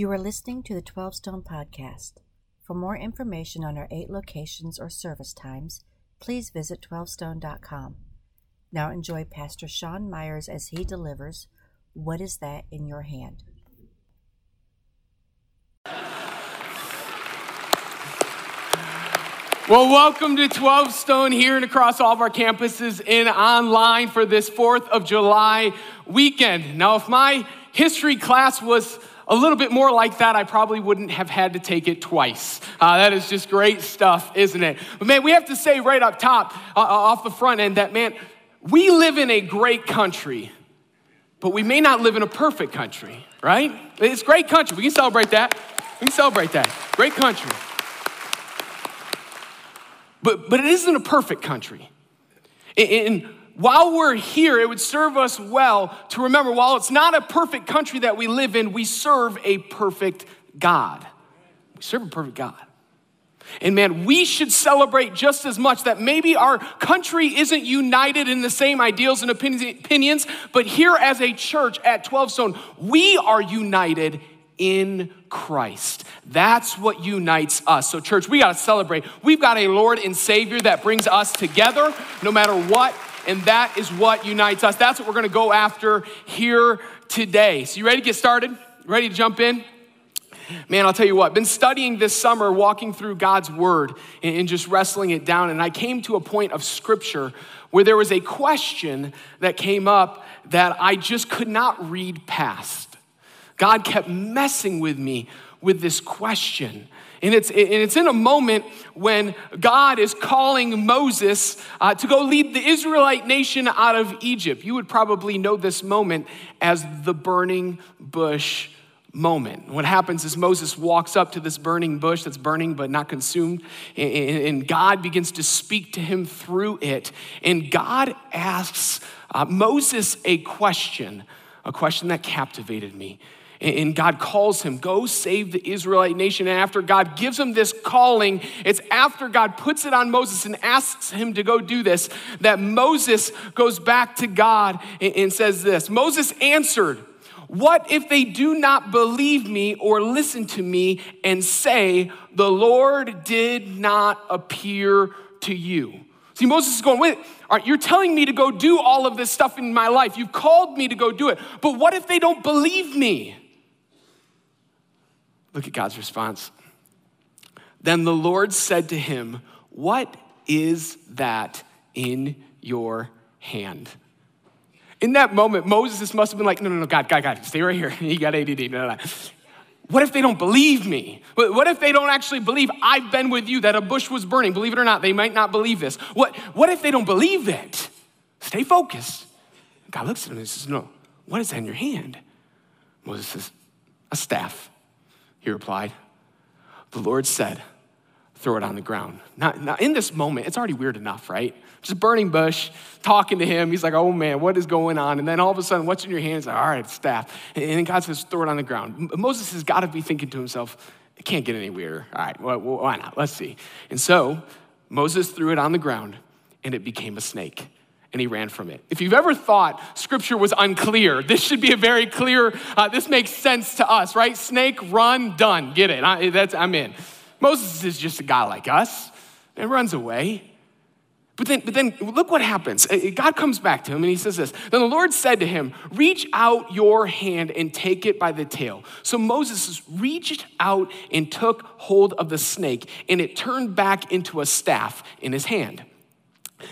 You are listening to the 12 Stone Podcast. For more information on our eight locations or service times, please visit 12stone.com. Now enjoy Pastor Sean Myers as he delivers What is That in Your Hand? Well, welcome to 12 Stone here and across all of our campuses and online for this 4th of July weekend. Now, if my history class was a little bit more like that, I probably wouldn't have had to take it twice. Uh, that is just great stuff, isn't it? But man, we have to say right up top, uh, uh off the front end, that man, we live in a great country, but we may not live in a perfect country, right? It's a great country. We can celebrate that. We can celebrate that. Great country. But, but it isn't a perfect country. And while we're here, it would serve us well to remember while it's not a perfect country that we live in, we serve a perfect God. We serve a perfect God. And man, we should celebrate just as much that maybe our country isn't united in the same ideals and opinions, but here as a church at 12 Stone, we are united in Christ. That's what unites us. So, church, we got to celebrate. We've got a Lord and Savior that brings us together no matter what, and that is what unites us. That's what we're to go after here today. So, you ready to get started? Ready to jump in? Man, I'll tell you what, been studying this summer, walking through God's word and just wrestling it down. And I came to a point of scripture where there was a question that came up that I just could not read past. God kept messing with me with this question. And it's, and it's in a moment when God is calling Moses uh, to go lead the Israelite nation out of Egypt. You would probably know this moment as the burning bush moment. What happens is Moses walks up to this burning bush that's burning but not consumed, and God begins to speak to him through it. And God asks uh, Moses a question, a question that captivated me. And God calls him, go save the Israelite nation. And after God gives him this calling, it's after God puts it on Moses and asks him to go do this that Moses goes back to God and says this Moses answered, What if they do not believe me or listen to me and say, The Lord did not appear to you? See, Moses is going, wait, all right, you're telling me to go do all of this stuff in my life. You've called me to go do it. But what if they don't believe me? Look at God's response. Then the Lord said to him, What is that in your hand? In that moment, Moses must have been like, No, no, no, God, God, God, stay right here. you got ADD. No, no, no. What if they don't believe me? What if they don't actually believe I've been with you, that a bush was burning? Believe it or not, they might not believe this. What, what if they don't believe it? Stay focused. God looks at him and says, No, what is that in your hand? Moses says, A staff he replied. The Lord said, Throw it on the ground. Now, now, in this moment, it's already weird enough, right? Just a burning bush, talking to him. He's like, Oh man, what is going on? And then all of a sudden, what's in your hands? Like, all right, staff. And then God says, Throw it on the ground. Moses has got to be thinking to himself, It can't get any weirder. All right, well, why not? Let's see. And so Moses threw it on the ground, and it became a snake and he ran from it. If you've ever thought scripture was unclear, this should be a very clear, uh, this makes sense to us, right? Snake, run, done, get it. I, that's, I'm in. Moses is just a guy like us and runs away. But then, but then look what happens. Uh, God comes back to him and he says this Then the Lord said to him, Reach out your hand and take it by the tail. So Moses reached out and took hold of the snake, and it turned back into a staff in his hand.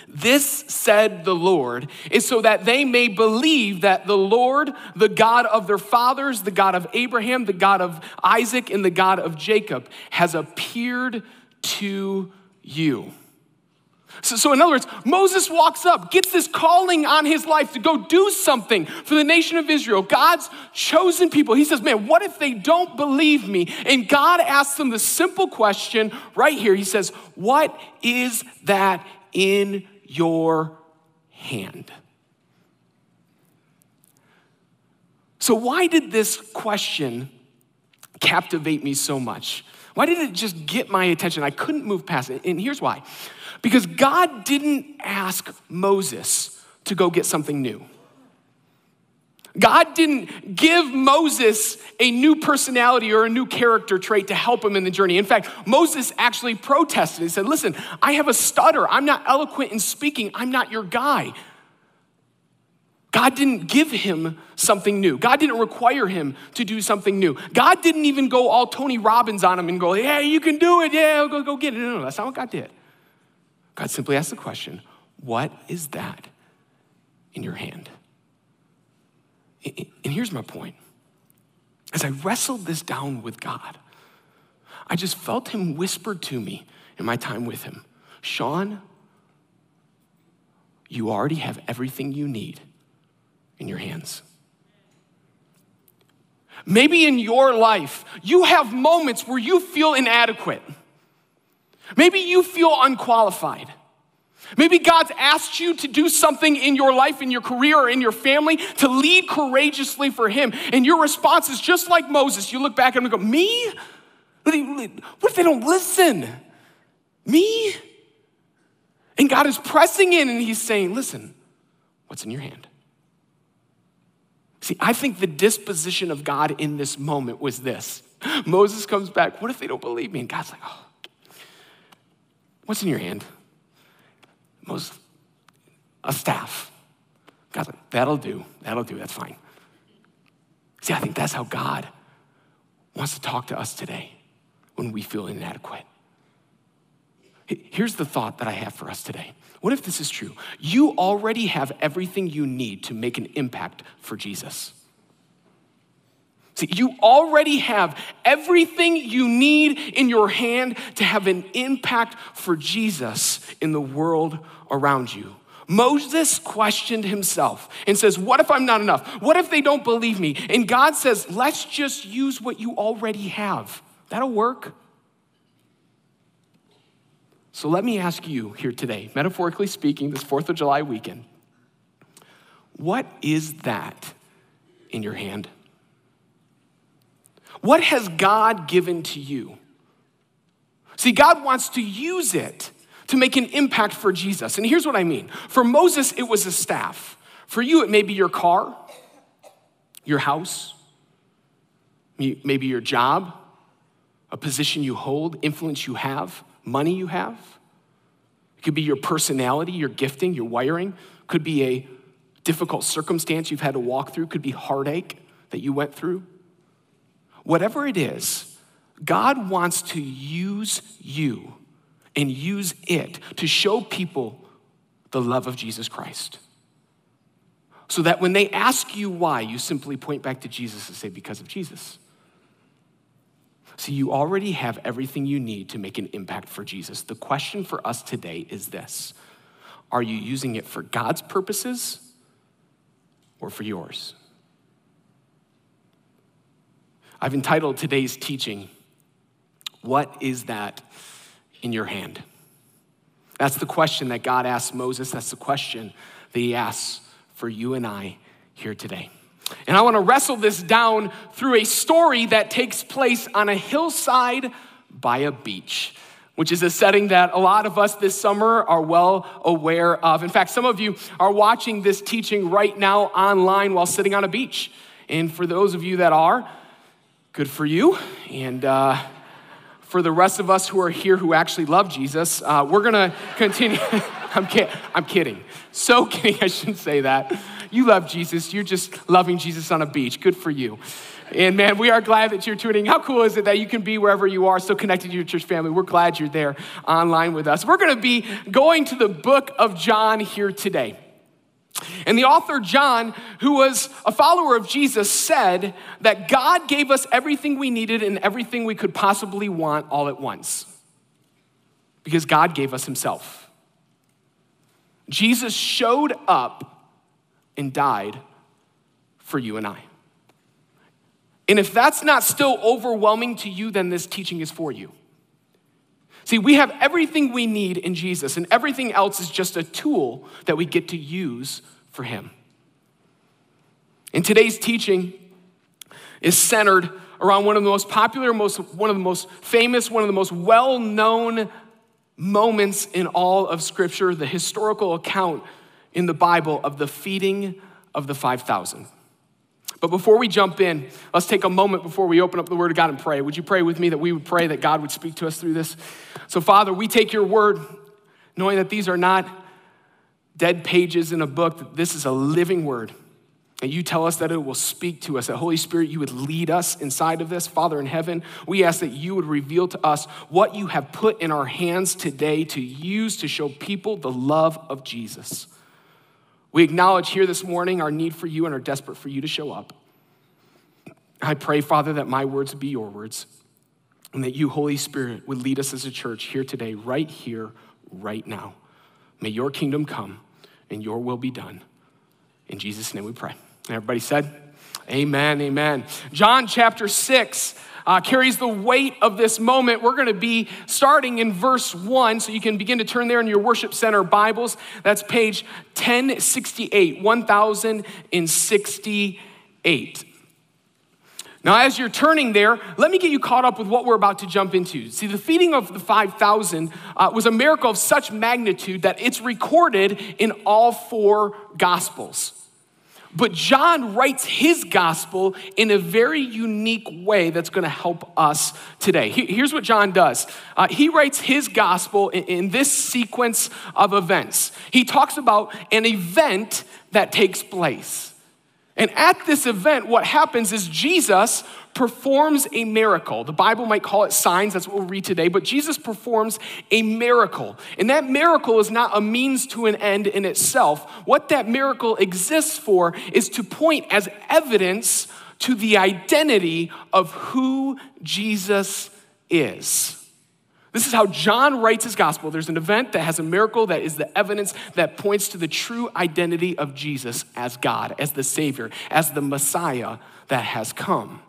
This, said the Lord, is so that they may believe that the Lord, the God of their fathers, the God of Abraham, the God of Isaac, and the God of Jacob, has appeared to you. So, so, in other words, Moses walks up, gets this calling on his life to go do something for the nation of Israel, God's chosen people. He says, Man, what if they don't believe me? And God asks them the simple question right here. He says, What is that in your hand. So, why did this question captivate me so much? Why did it just get my attention? I couldn't move past it. And here's why because God didn't ask Moses to go get something new. God didn't give Moses a new personality or a new character trait to help him in the journey. In fact, Moses actually protested. He said, Listen, I have a stutter. I'm not eloquent in speaking. I'm not your guy. God didn't give him something new. God didn't require him to do something new. God didn't even go all Tony Robbins on him and go, Yeah, you can do it. Yeah, go, go get it. No, no, that's not what God did. God simply asked the question, What is that in your hand? And here's my point. As I wrestled this down with God, I just felt Him whisper to me in my time with Him Sean, you already have everything you need in your hands. Maybe in your life, you have moments where you feel inadequate. Maybe you feel unqualified. Maybe God's asked you to do something in your life, in your career, or in your family to lead courageously for Him. And your response is just like Moses. You look back and go, Me? What if they don't listen? Me? And God is pressing in and He's saying, Listen, what's in your hand? See, I think the disposition of God in this moment was this. Moses comes back, What if they don't believe me? And God's like, Oh, what's in your hand? Most, a staff. God's like, that'll do, that'll do, that's fine. See, I think that's how God wants to talk to us today when we feel inadequate. Here's the thought that I have for us today. What if this is true? You already have everything you need to make an impact for Jesus. See, you already have everything you need in your hand to have an impact for Jesus in the world around you. Moses questioned himself and says, What if I'm not enough? What if they don't believe me? And God says, Let's just use what you already have. That'll work. So let me ask you here today, metaphorically speaking, this 4th of July weekend, what is that in your hand? What has God given to you? See, God wants to use it to make an impact for Jesus. And here's what I mean for Moses, it was a staff. For you, it may be your car, your house, maybe your job, a position you hold, influence you have, money you have. It could be your personality, your gifting, your wiring. Could be a difficult circumstance you've had to walk through, could be heartache that you went through. Whatever it is, God wants to use you and use it to show people the love of Jesus Christ. So that when they ask you why, you simply point back to Jesus and say, because of Jesus. See, you already have everything you need to make an impact for Jesus. The question for us today is this Are you using it for God's purposes or for yours? I've entitled today's teaching, What is That in your hand? That's the question that God asked Moses. That's the question that he asks for you and I here today. And I want to wrestle this down through a story that takes place on a hillside by a beach, which is a setting that a lot of us this summer are well aware of. In fact, some of you are watching this teaching right now online while sitting on a beach. And for those of you that are, good for you. And uh, for the rest of us who are here who actually love Jesus, uh, we're gonna continue. I'm, I'm kidding. So kidding, I shouldn't say that. You love Jesus. You're just loving Jesus on a beach. Good for you. And man, we are glad that you're tuning. How cool is it that you can be wherever you are, so connected to your church family? We're glad you're there online with us. We're going to be going to the book of John here today. And the author John, who was a follower of Jesus, said that God gave us everything we needed and everything we could possibly want all at once. Because God gave us himself. Jesus showed up and died for you and I. And if that's not still overwhelming to you, then this teaching is for you. See, we have everything we need in Jesus, and everything else is just a tool that we get to use for Him. And today's teaching is centered around one of the most popular, most, one of the most famous, one of the most well known moments in all of Scripture, the historical account in the Bible of the feeding of the 5,000. But before we jump in, let's take a moment before we open up the Word of God and pray. Would you pray with me that we would pray that God would speak to us through this? So, Father, we take your Word, knowing that these are not dead pages in a book, that this is a living Word. And you tell us that it will speak to us, that Holy Spirit, you would lead us inside of this. Father in heaven, we ask that you would reveal to us what you have put in our hands today to use to show people the love of Jesus. We acknowledge here this morning our need for you and are desperate for you to show up. I pray, Father, that my words be your words and that you, Holy Spirit, would lead us as a church here today, right here, right now. May your kingdom come and your will be done. In Jesus' name we pray. And everybody said, Amen, amen. John chapter 6 uh, carries the weight of this moment. We're going to be starting in verse 1, so you can begin to turn there in your worship center Bibles. That's page 1068, 1068. Now, as you're turning there, let me get you caught up with what we're about to jump into. See, the feeding of the 5,000 uh, was a miracle of such magnitude that it's recorded in all four Gospels. But John writes his gospel in a very unique way that's going to help us today. Here's what John does uh, he writes his gospel in, in this sequence of events. He talks about an event that takes place. And at this event, what happens is Jesus performs a miracle. The Bible might call it signs, that's what we'll read today, but Jesus performs a miracle. And that miracle is not a means to an end in itself. What that miracle exists for is to point as evidence to the identity of who Jesus is. This is how John writes his gospel. There's an event that has a miracle that is the evidence that points to the true identity of Jesus as God, as the Savior, as the Messiah that has come.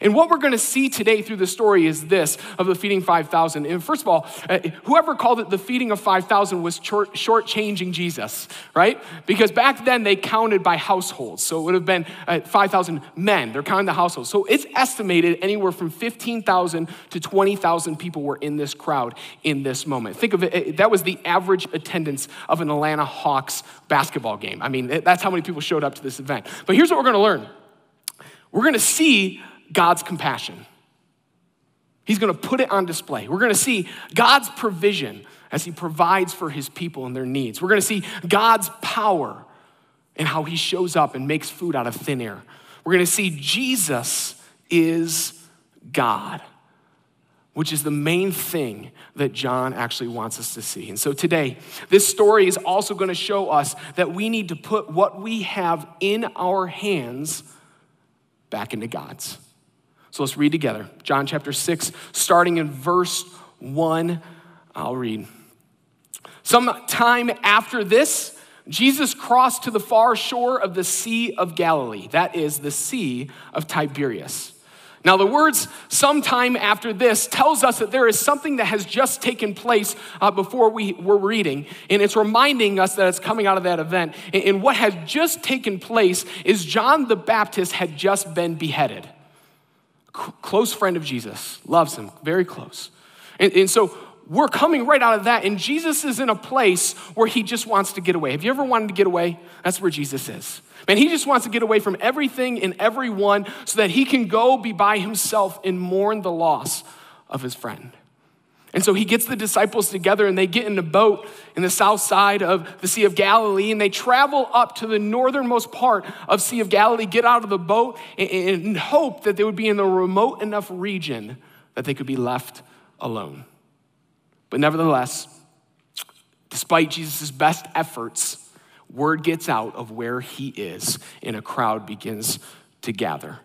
And what we're going to see today through the story is this of the feeding 5,000. And first of all, uh, whoever called it the feeding of 5,000 was short, shortchanging Jesus, right? Because back then they counted by households. So it would have been uh, 5,000 men. They're counting the households. So it's estimated anywhere from 15,000 to 20,000 people were in this crowd in this moment. Think of it, that was the average attendance of an Atlanta Hawks basketball game. I mean, that's how many people showed up to this event. But here's what we're going to learn we're going to see God's compassion. He's going to put it on display. We're going to see God's provision as He provides for His people and their needs. We're going to see God's power and how He shows up and makes food out of thin air. We're going to see Jesus is God, which is the main thing that John actually wants us to see. And so today, this story is also going to show us that we need to put what we have in our hands back into God's. So let's read together. John chapter 6, starting in verse 1. I'll read. Some time after this, Jesus crossed to the far shore of the Sea of Galilee. That is the Sea of Tiberias. Now, the words sometime after this tells us that there is something that has just taken place uh, before we were reading, and it's reminding us that it's coming out of that event. And what has just taken place is John the Baptist had just been beheaded close friend of Jesus, loves him, very close. And, and so we're coming right out of that, and Jesus is in a place where he just wants to get away. Have you ever wanted to get away? That's where Jesus is. Man, he just wants to get away from everything and everyone so that he can go be by himself and mourn the loss of his friend. And so he gets the disciples together and they get in a boat in the south side of the Sea of Galilee and they travel up to the northernmost part of Sea of Galilee, get out of the boat and, hope that they would be in a remote enough region that they could be left alone. But nevertheless, despite Jesus' best efforts, word gets out of where he is and a crowd begins to gather.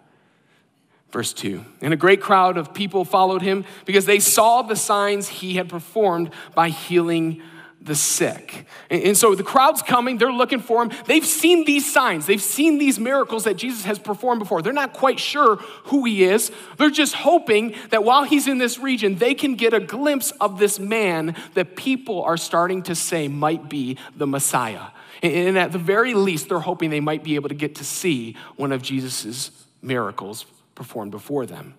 Verse 2 And a great crowd of people followed him because they saw the signs he had performed by healing the sick. And, so the crowd's coming, they're looking for him. They've seen these signs, they've seen these miracles that Jesus has performed before. They're not quite sure who he is. They're just hoping that while he's in this region, they can get a glimpse of this man that people are starting to say might be the Messiah. And at the very least, they're hoping they might be able to get to see one of Jesus' miracles performed before them.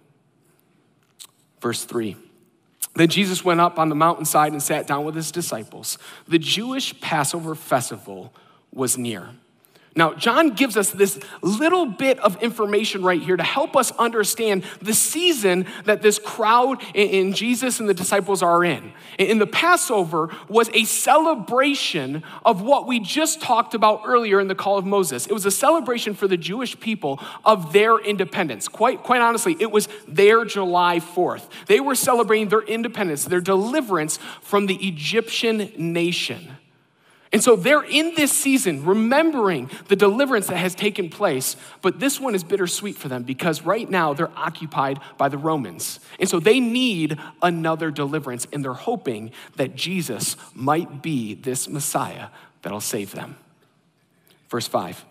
Verse 3 Then Jesus went up on the mountainside and sat down with his disciples. The Jewish Passover festival was near. Now, John gives us this little bit of information right here to help us understand the season that this crowd in Jesus and the disciples are in. In the Passover was a celebration of what we just talked about earlier in the call of Moses. It was a celebration for the Jewish people of their independence. Quite, quite honestly, it was their July 4th. They were celebrating their independence, their deliverance from the Egyptian nation. And so they're in this season remembering the deliverance that has taken place, but this one is bittersweet for them because right now they're occupied by the Romans. And so they need another deliverance, and they're hoping that Jesus might be this Messiah that'll save them. Verse 5.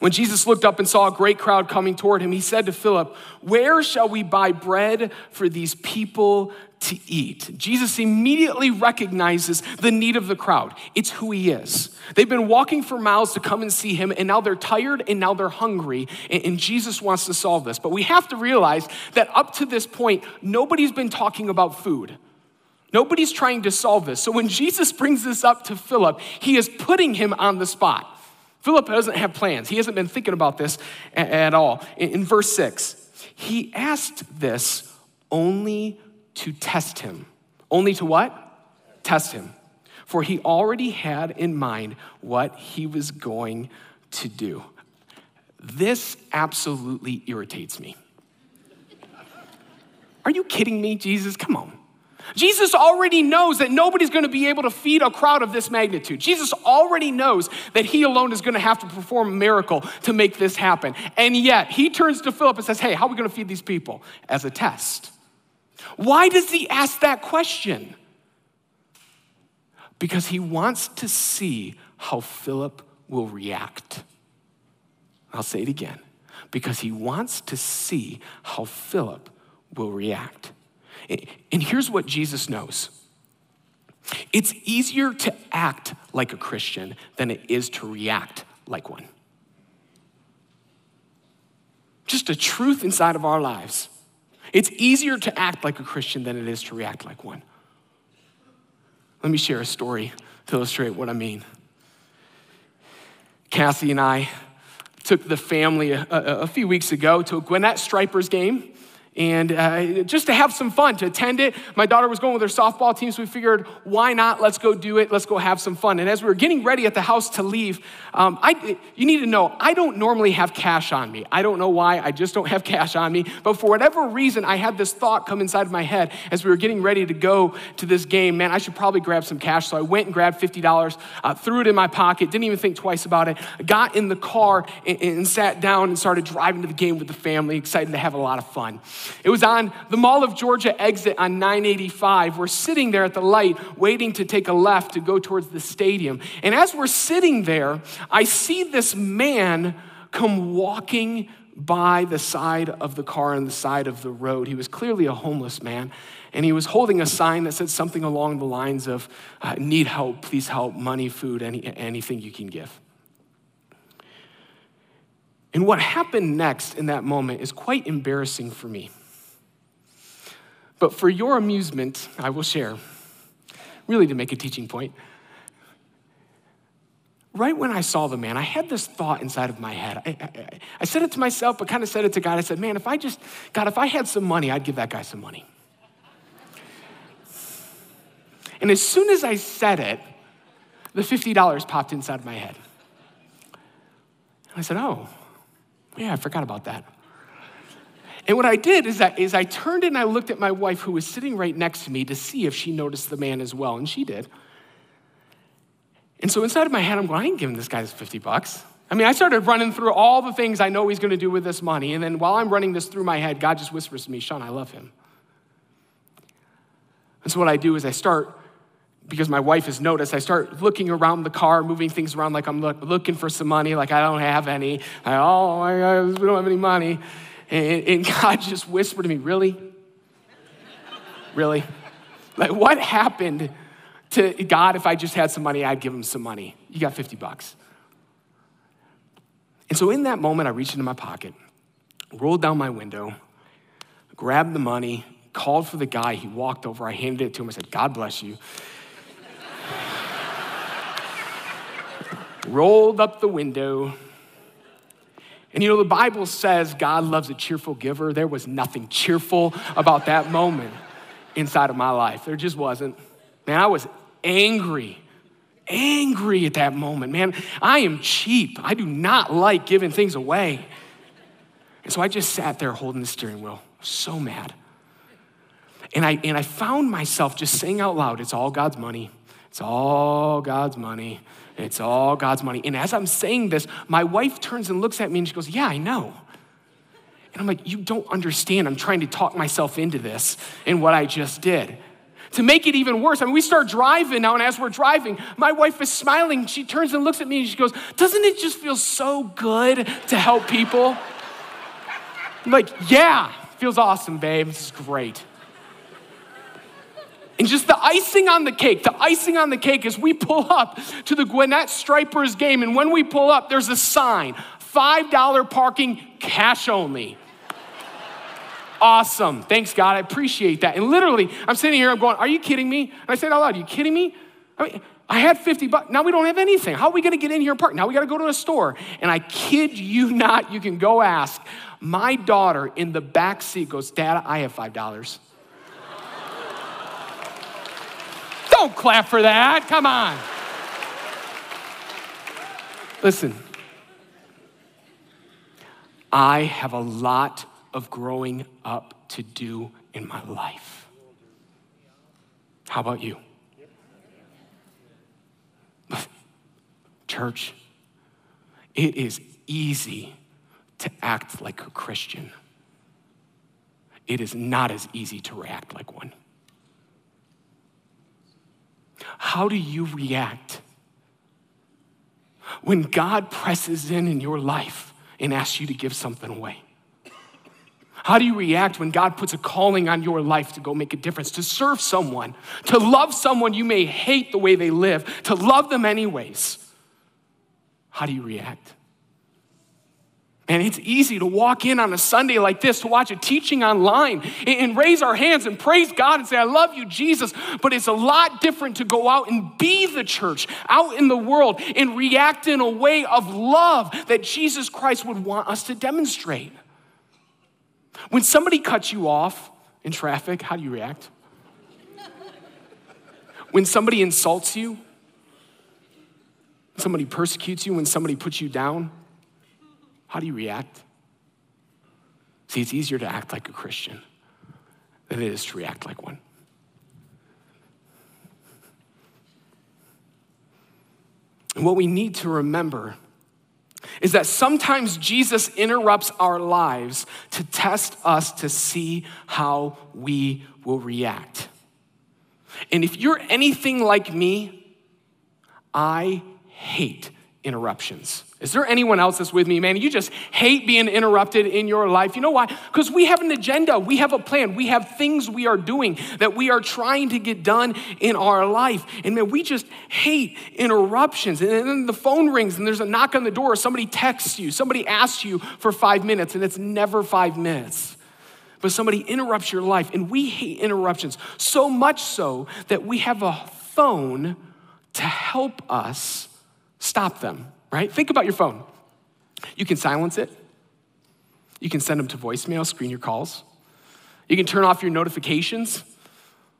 When Jesus looked up and saw a great crowd coming toward him, he said to Philip, Where shall we buy bread for these people to eat. Jesus immediately recognizes the need of the crowd. It's who he is. They've been walking for miles to come and see him, and now they're tired and now they're hungry, and, Jesus wants to solve this. But we have to realize that up to this point, nobody's been talking about food. Nobody's trying to solve this. So when Jesus brings this up to Philip, he is putting him on the spot. Philip doesn't have plans. He hasn't been thinking about this at all. In verse 6, he asked this only to test him. Only to what? Test him. For he already had in mind what he was going to do. This absolutely irritates me. Are you kidding me, Jesus? Come on. Jesus already knows that nobody's going to be able to feed a crowd of this magnitude. Jesus already knows that he alone is going to have to perform a miracle to make this happen. And yet, he turns to Philip and says, Hey, how are we going to feed these people? As a test. Why does he ask that question? Because he wants to see how Philip will react. I'll say it again. Because he wants to see how Philip will react. And here's what Jesus knows it's easier to act like a Christian than it is to react like one. Just a truth inside of our lives. It's easier to act like a Christian than it is to react like one. Let me share a story to illustrate what I mean. Kathy and I took the family a, a, a few weeks ago to a Gwinnett Stripers game and uh, just to have some fun, to attend it. My daughter was going with her softball team, so we figured, why not? Let's go do it. Let's go have some fun. And as we were getting ready at the house to leave, um, I, you need to know, I don't normally have cash on me. I don't know why, I just don't have cash on me. But for whatever reason, I had this thought come inside of my head as we were getting ready to go to this game. Man, I should probably grab some cash. So I went and grabbed $50, uh, threw it in my pocket, didn't even think twice about it, got in the car and, and sat down and started driving to the game with the family, excited to have a lot of fun. It was on the Mall of Georgia exit on 985. We're sitting there at the light, waiting to take a left to go towards the stadium. And as we're sitting there, I see this man come walking by the side of the car on the side of the road. He was clearly a homeless man, and he was holding a sign that said something along the lines of, uh, Need help, please help, money, food, any, anything you can give. And what happened next in that moment is quite embarrassing for me. But for your amusement, I will share, really to make a teaching point. Right when I saw the man, I had this thought inside of my head. I, I, I said it to myself, but kind of said it to God. I said, Man, if I just, God, if I had some money, I'd give that guy some money. And as soon as I said it, the $50 popped inside my head. And I said, Oh, yeah, I forgot about that. And what I did is, that, is I turned and I looked at my wife who was sitting right next to me to see if she noticed the man as well, and she did. And so inside of my head, I'm going, I ain't giving this guy 50 bucks. I mean, I started running through all the things I know he's going to do with this money. And then while I'm running this through my head, God just whispers to me, Sean, I love him. And so what I do is I start, because my wife has noticed, I start looking around the car, moving things around like I'm look, looking for some money, like I don't have any. I, oh God, we don't have any money. And, and God just whispered to me, Really? really? Like, what happened to God if I just had some money? I'd give him some money. You got 50 bucks. And so in that moment, I reached into my pocket, rolled down my window, grabbed the money, called for the guy. He walked over. I handed it to him. I said, God bless you. rolled up the window. And you know, the Bible says God loves a cheerful giver. There was nothing cheerful about that moment inside of my life. There just wasn't. Man, I was angry, angry at that moment. Man, I am cheap. I do not like giving things away. And so I just sat there holding the steering wheel, so mad. And I, and I found myself just saying out loud, it's all God's money. It's all God's money. It's all God's money. And as I'm saying this, my wife turns and looks at me and she goes, Yeah, I know. And I'm like, You don't understand. I'm trying to talk myself into this and what I just did. To make it even worse, I mean, we start driving now, and as we're driving, my wife is smiling. She turns and looks at me and she goes, Doesn't it just feel so good to help people? I'm like, Yeah, feels awesome, babe. This is great. And just the icing on the cake, the icing on the cake is we pull up to the Gwinnett Stripers game. And when we pull up, there's a sign $5 parking, cash only. awesome. Thanks, God. I appreciate that. And literally, I'm sitting here, I'm going, Are you kidding me? And I said out loud, Are you kidding me? I mean, I had 50 bucks. Now we don't have anything. How are we going to get in here and park? Now we got to go to a store. And I kid you not, you can go ask. My daughter in the back seat goes, Dad, I have $5. Don't clap for that. Come on. Listen, I have a lot of growing up to do in my life. How about you? Church, it is easy to act like a Christian. It is not as easy to react like one. How do you react when God presses in in your life and asks you to give something away? How do you react when God puts a calling on your life to go make a difference, to serve someone, to love someone you may hate the way they live, to love them anyways? How do you react? And it's easy to walk in on a Sunday like this to watch a teaching online and raise our hands and praise God and say, I love you, Jesus. But it's a lot different to go out and be the church out in the world and react in a way of love that Jesus Christ would want us to demonstrate. When somebody cuts you off in traffic, how do you react? When somebody insults you, somebody persecutes you, when somebody puts you down, how do you react? See, it's easier to act like a Christian than it is to react like one. And what we need to remember is that sometimes Jesus interrupts our lives to test us to see how we will react. And if you're anything like me, I hate interruptions. Is there anyone else that's with me, man? You just hate being interrupted in your life. You know why? Because we have an agenda, we have a plan, we have things we are doing that we are trying to get done in our life. And man, we just hate interruptions. And then the phone rings and there's a knock on the door, somebody texts you, somebody asks you for five minutes, and it's never five minutes. But somebody interrupts your life, and we hate interruptions so much so that we have a phone to help us stop them right? Think about your phone. You can silence it. You can send them to voicemail, screen your calls. You can turn off your notifications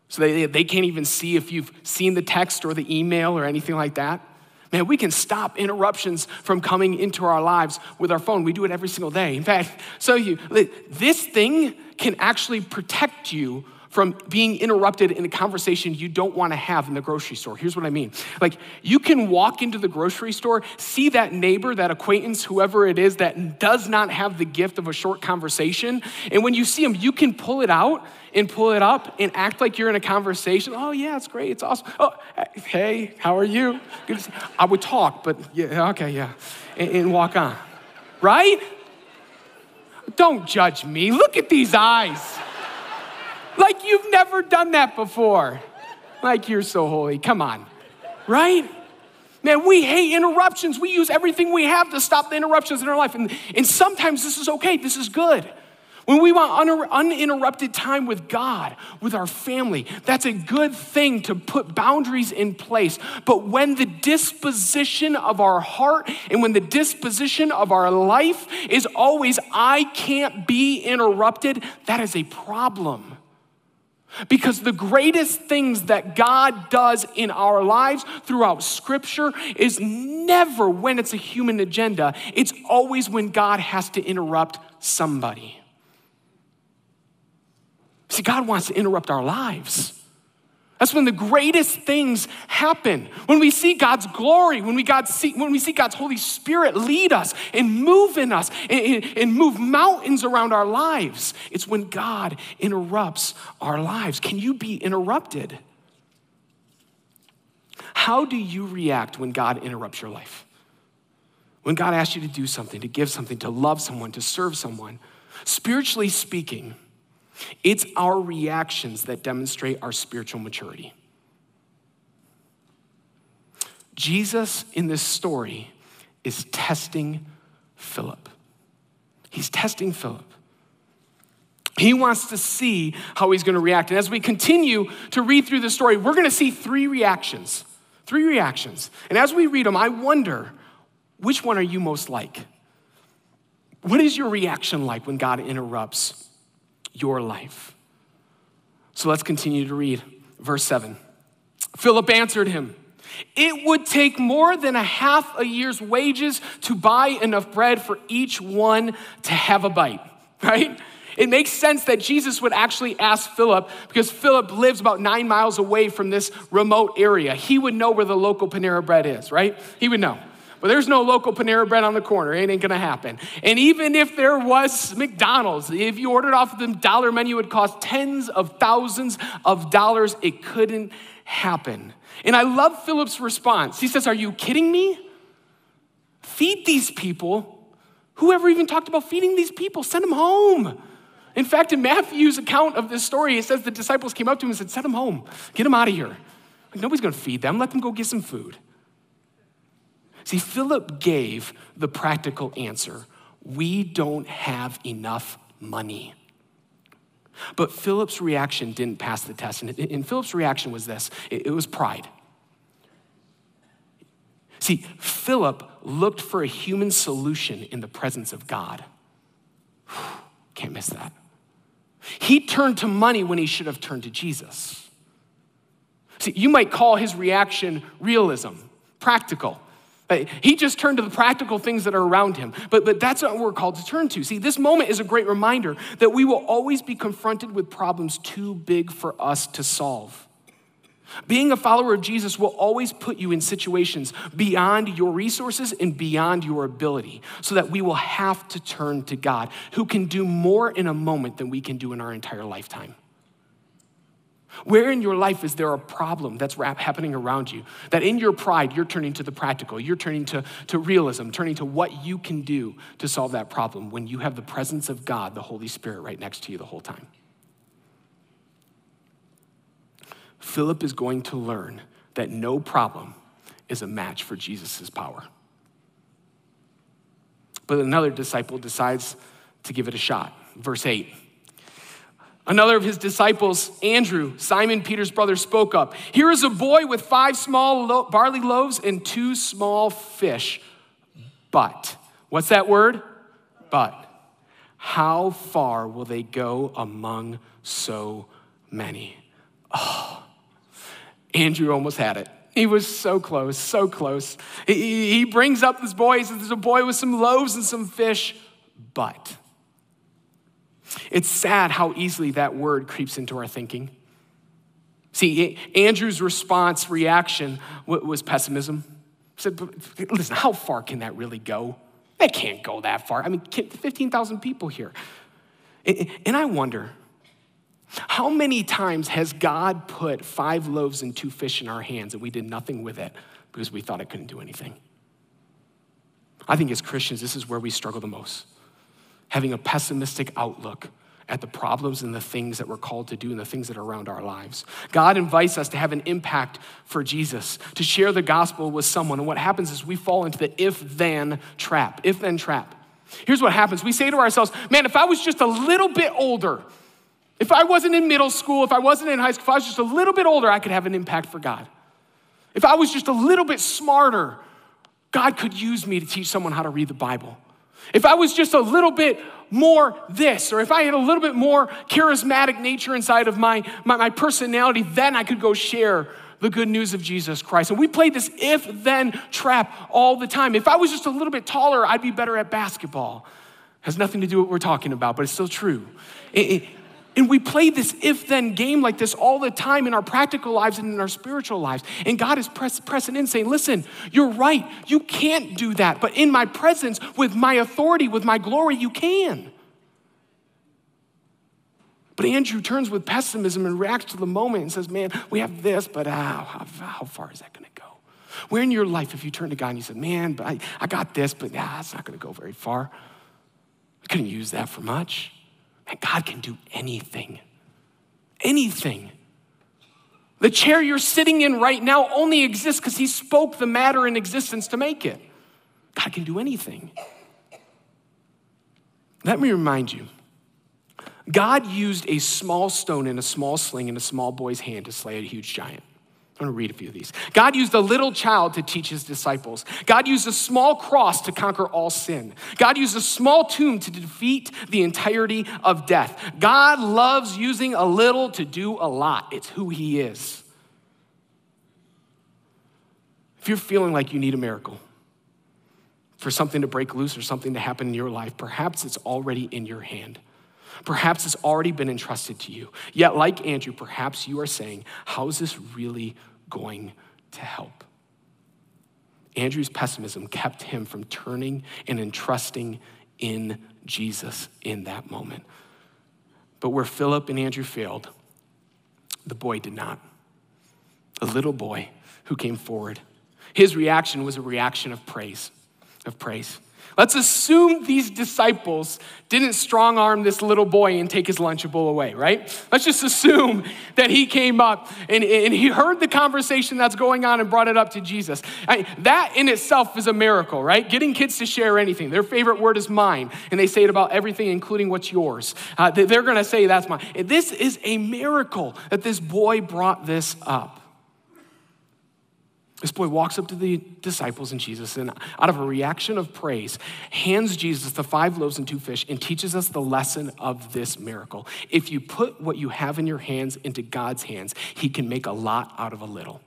so they, they can't even see if you've seen the text or the email or anything like that. Man, we can stop interruptions from coming into our lives with our phone. We do it every single day. In fact, so you, this thing can actually protect you from being interrupted in a conversation you don't want to have in the grocery store. Here's what I mean. Like, you can walk into the grocery store, see that neighbor, that acquaintance, whoever it is that does not have the gift of a short conversation. And when you see them, you can pull it out and pull it up and act like you're in a conversation. Oh, yeah, it's great. It's awesome. Oh, hey, how are you? Good to see I would talk, but yeah, okay, yeah. and, and walk on. Right? Don't judge me. Look at these eyes. Like you've never done that before. Like you're so holy. Come on. Right? Man, we hate interruptions. We use everything we have to stop the interruptions in our life. And, and sometimes this is okay, this is good. When we want uninterrupted time with God, with our family, that's a good thing to put boundaries in place. But when the disposition of our heart and when the disposition of our life is always, I can't be interrupted, that is a problem. Because the greatest things that God does in our lives throughout Scripture is never when it's a human agenda, it's always when God has to interrupt somebody. See, God wants to interrupt our lives. That's when the greatest things happen. When we see God's glory, when we, God see, when we see God's Holy Spirit lead us and move in us and, and move mountains around our lives, it's when God interrupts our lives. Can you be interrupted? How do you react when God interrupts your life? When God asks you to do something, to give something, to love someone, to serve someone? Spiritually speaking, it's our reactions that demonstrate our spiritual maturity. Jesus in this story is testing Philip. He's testing Philip. He wants to see how he's going to react. And as we continue to read through the story, we're going to see three reactions. Three reactions. And as we read them, I wonder which one are you most like? What is your reaction like when God interrupts your life. So let's continue to read. Verse 7. Philip answered him, It would take more than a half a year's wages to buy enough bread for each one to have a bite, right? It makes sense that Jesus would actually ask Philip because Philip lives about nine miles away from this remote area. He would know where the local Panera bread is, right? He would know. But there's no local Panera bread on the corner. It ain't gonna happen. And even if there was McDonald's, if you ordered off the dollar menu, it would cost tens of thousands of dollars. It couldn't happen. And I love Philip's response. He says, Are you kidding me? Feed these people. Whoever even talked about feeding these people, send them home. In fact, in Matthew's account of this story, it says the disciples came up to him and said, Send them home, get them out of here. Like, nobody's gonna feed them, let them go get some food. See, Philip gave the practical answer we don't have enough money. But Philip's reaction didn't pass the test. And, Philip's reaction was this it was pride. See, Philip looked for a human solution in the presence of God. Can't miss that. He turned to money when he should have turned to Jesus. See, you might call his reaction realism, practical. Uh, he just turned to the practical things that are around him. But, but that's what we're called to turn to. See, this moment is a great reminder that we will always be confronted with problems too big for us to solve. Being a follower of Jesus will always put you in situations beyond your resources and beyond your ability, so that we will have to turn to God, who can do more in a moment than we can do in our entire lifetime. Where in your life is there a problem that's happening around you? That in your pride, you're turning to the practical, you're turning to, to realism, turning to what you can do to solve that problem when you have the presence of God, the Holy Spirit, right next to you the whole time. Philip is going to learn that no problem is a match for Jesus' power. But another disciple decides to give it a shot. Verse 8. Another of his disciples, Andrew, Simon Peter's brother, spoke up. Here is a boy with five small lo- barley loaves and two small fish. But, what's that word? But, how far will they go among so many? Oh, Andrew almost had it. He was so close, so close. He, he brings up this boy. He says, There's a boy with some loaves and some fish, but. It's sad how easily that word creeps into our thinking. See, Andrew's response, reaction was pessimism. He said, listen, how far can that really go? That can't go that far. I mean, 15,000 people here. And I wonder, how many times has God put five loaves and two fish in our hands and we did nothing with it because we thought it couldn't do anything? I think as Christians, this is where we struggle the most having a pessimistic outlook at the problems and the things that we're called to do and the things that are around our lives. God invites us to have an impact for Jesus, to share the gospel with someone. And what happens is we fall into the if then trap. If then trap. Here's what happens we say to ourselves, man, if I was just a little bit older, if I wasn't in middle school, if I wasn't in high school, if I was just a little bit older, I could have an impact for God. If I was just a little bit smarter, God could use me to teach someone how to read the Bible. If I was just a little bit more this, or if I had a little bit more charismatic nature inside of my, my, my personality, then I could go share the good news of Jesus Christ. And we played this if then trap all the time. If I was just a little bit taller, I'd be better at basketball. Has nothing to do with what we're talking about, but it's still true. It, it, and we play this if then game like this all the time in our practical lives and in our spiritual lives. And God is press, pressing in, saying, Listen, you're right. You can't do that. But in my presence, with my authority, with my glory, you can. But Andrew turns with pessimism and reacts to the moment and says, Man, we have this, but how, how, how far is that going to go? Where in your life have you turned to God and you said, Man, but I, I got this, but yeah, it's not going to go very far? I couldn't use that for much. And God can do anything. Anything. The chair you're sitting in right now only exists because He spoke the matter in existence to make it. God can do anything. Let me remind you God used a small stone in a small sling in a small boy's hand to slay a huge giant. I'm going to read a few of these. God used a little child to teach his disciples. God used a small cross to conquer all sin. God used a small tomb to defeat the entirety of death. God loves using a little to do a lot. It's who he is. If you're feeling like you need a miracle, for something to break loose or something to happen in your life, perhaps it's already in your hand. Perhaps it's already been entrusted to you. Yet, like Andrew, perhaps you are saying, How is this really going to help? Andrew's pessimism kept him from turning and entrusting in Jesus in that moment. But where Philip and Andrew failed, the boy did not. A little boy who came forward. His reaction was a reaction of praise, of praise. Let's assume these disciples didn't strong arm this little boy and take his Lunchable away, right? Let's just assume that he came up and, and he heard the conversation that's going on and brought it up to Jesus. I, that in itself is a miracle, right? Getting kids to share anything. Their favorite word is mine, and they say it about everything, including what's yours. Uh, they're gonna say that's mine. This is a miracle that this boy brought this up. This boy walks up to the disciples and Jesus, and out of a reaction of praise, hands Jesus the five loaves and two fish and teaches us the lesson of this miracle. If you put what you have in your hands into God's hands, He can make a lot out of a little.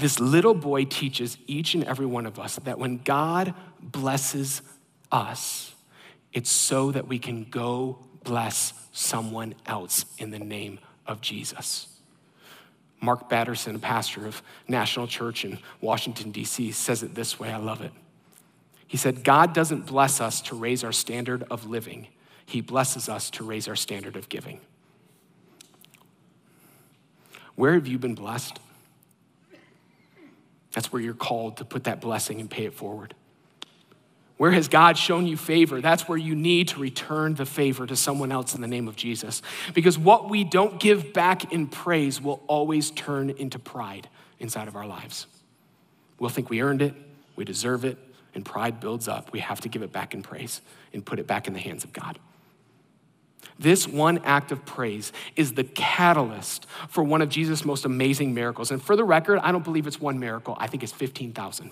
This little boy teaches each and every one of us that when God blesses us, it's so that we can go bless someone else in the name of Jesus. Mark Batterson, a pastor of National Church in Washington, D.C., says it this way. I love it. He said, God doesn't bless us to raise our standard of living, He blesses us to raise our standard of giving. Where have you been blessed? That's where you're called to put that blessing and pay it forward. Where has God shown you favor? That's where you need to return the favor to someone else in the name of Jesus. Because what we don't give back in praise will always turn into pride inside of our lives. We'll think we earned it, we deserve it, and pride builds up. We have to give it back in praise and put it back in the hands of God. This one act of praise is the catalyst for one of Jesus' most amazing miracles. And for the record, I don't believe it's one miracle, I think it's 15,000.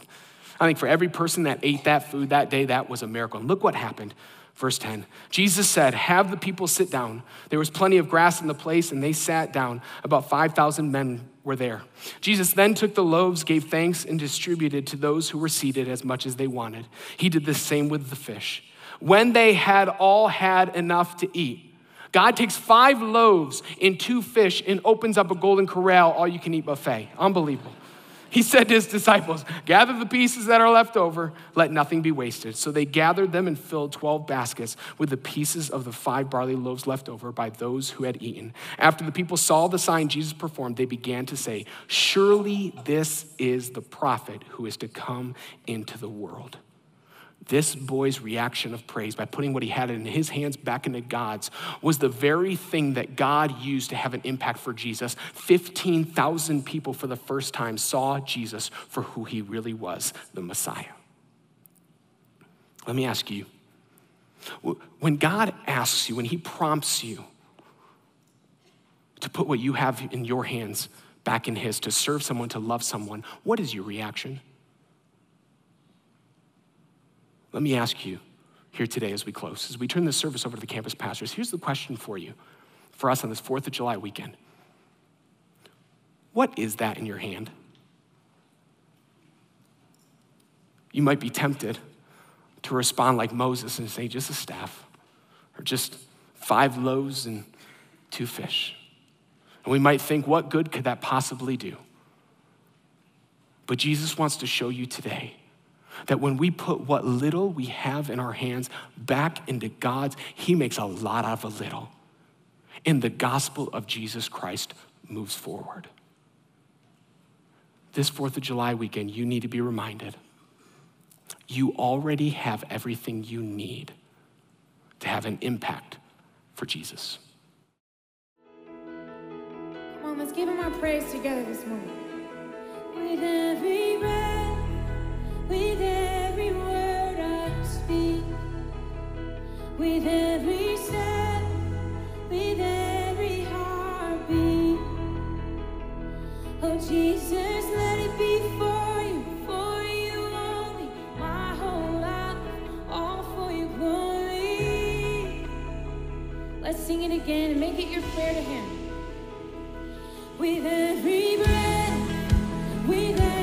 I think for every person that ate that food that day, that was a miracle. And look what happened. Verse 10 Jesus said, Have the people sit down. There was plenty of grass in the place, and they sat down. About 5,000 men were there. Jesus then took the loaves, gave thanks, and distributed to those who were seated as much as they wanted. He did the same with the fish. When they had all had enough to eat, God takes five loaves and two fish and opens up a golden corral, all you can eat buffet. Unbelievable. He said to his disciples, Gather the pieces that are left over, let nothing be wasted. So they gathered them and filled 12 baskets with the pieces of the five barley loaves left over by those who had eaten. After the people saw the sign Jesus performed, they began to say, Surely this is the prophet who is to come into the world. This boy's reaction of praise by putting what he had in his hands back into God's was the very thing that God used to have an impact for Jesus. 15,000 people for the first time saw Jesus for who he really was the Messiah. Let me ask you when God asks you, when He prompts you to put what you have in your hands back in His, to serve someone, to love someone, what is your reaction? Let me ask you here today as we close, as we turn this service over to the campus pastors, here's the question for you, for us on this 4th of July weekend. What is that in your hand? You might be tempted to respond like Moses and say, just a staff, or just five loaves and two fish. And we might think, what good could that possibly do? But Jesus wants to show you today that when we put what little we have in our hands back into God's, He makes a lot out of a little. And the gospel of Jesus Christ moves forward. This 4th of July weekend, you need to be reminded you already have everything you need to have an impact for Jesus. Come on, let's give him our praise together this morning. With every word I speak, with every step, with every heartbeat. Oh Jesus, let it be for you, for you only my whole life, all for your glory. Let's sing it again and make it your prayer to him. With every breath, with every